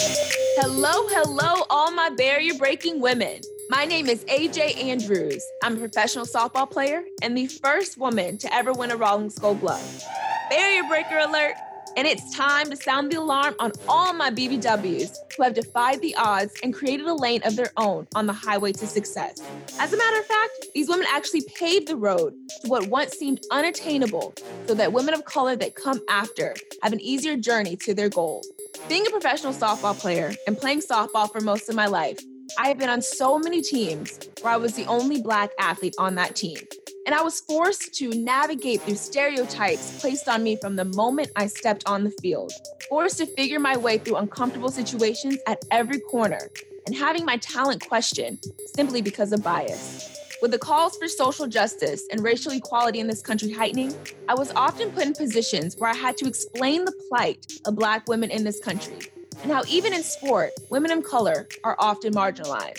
Hello, hello, all my barrier breaking women. My name is AJ Andrews. I'm a professional softball player and the first woman to ever win a Rawlings Gold Glove. Barrier breaker alert, and it's time to sound the alarm on all my BBWs who have defied the odds and created a lane of their own on the highway to success. As a matter of fact, these women actually paved the road to what once seemed unattainable so that women of color that come after have an easier journey to their goal. Being a professional softball player and playing softball for most of my life, I have been on so many teams where I was the only Black athlete on that team. And I was forced to navigate through stereotypes placed on me from the moment I stepped on the field, forced to figure my way through uncomfortable situations at every corner, and having my talent questioned simply because of bias. With the calls for social justice and racial equality in this country heightening, I was often put in positions where I had to explain the plight of Black women in this country and how, even in sport, women of color are often marginalized.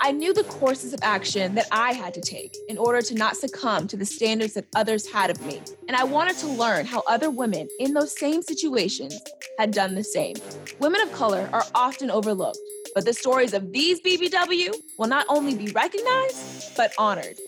I knew the courses of action that I had to take in order to not succumb to the standards that others had of me. And I wanted to learn how other women in those same situations had done the same. Women of color are often overlooked, but the stories of these BBW will not only be recognized, but honored.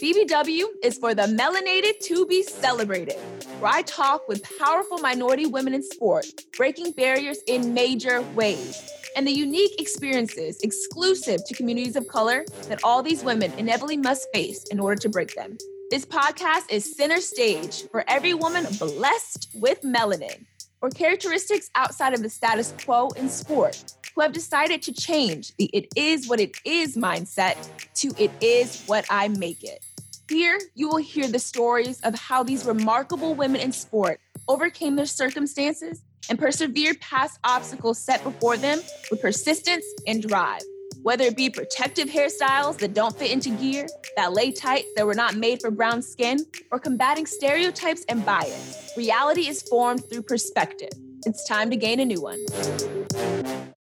BBW is for the melanated to be celebrated, where I talk with powerful minority women in sport, breaking barriers in major ways, and the unique experiences exclusive to communities of color that all these women inevitably must face in order to break them. This podcast is center stage for every woman blessed with melanin or characteristics outside of the status quo in sport who have decided to change the it is what it is mindset to it is what I make it. Here, you will hear the stories of how these remarkable women in sport overcame their circumstances and persevered past obstacles set before them with persistence and drive. Whether it be protective hairstyles that don't fit into gear, ballet tights that were not made for brown skin, or combating stereotypes and bias, reality is formed through perspective. It's time to gain a new one.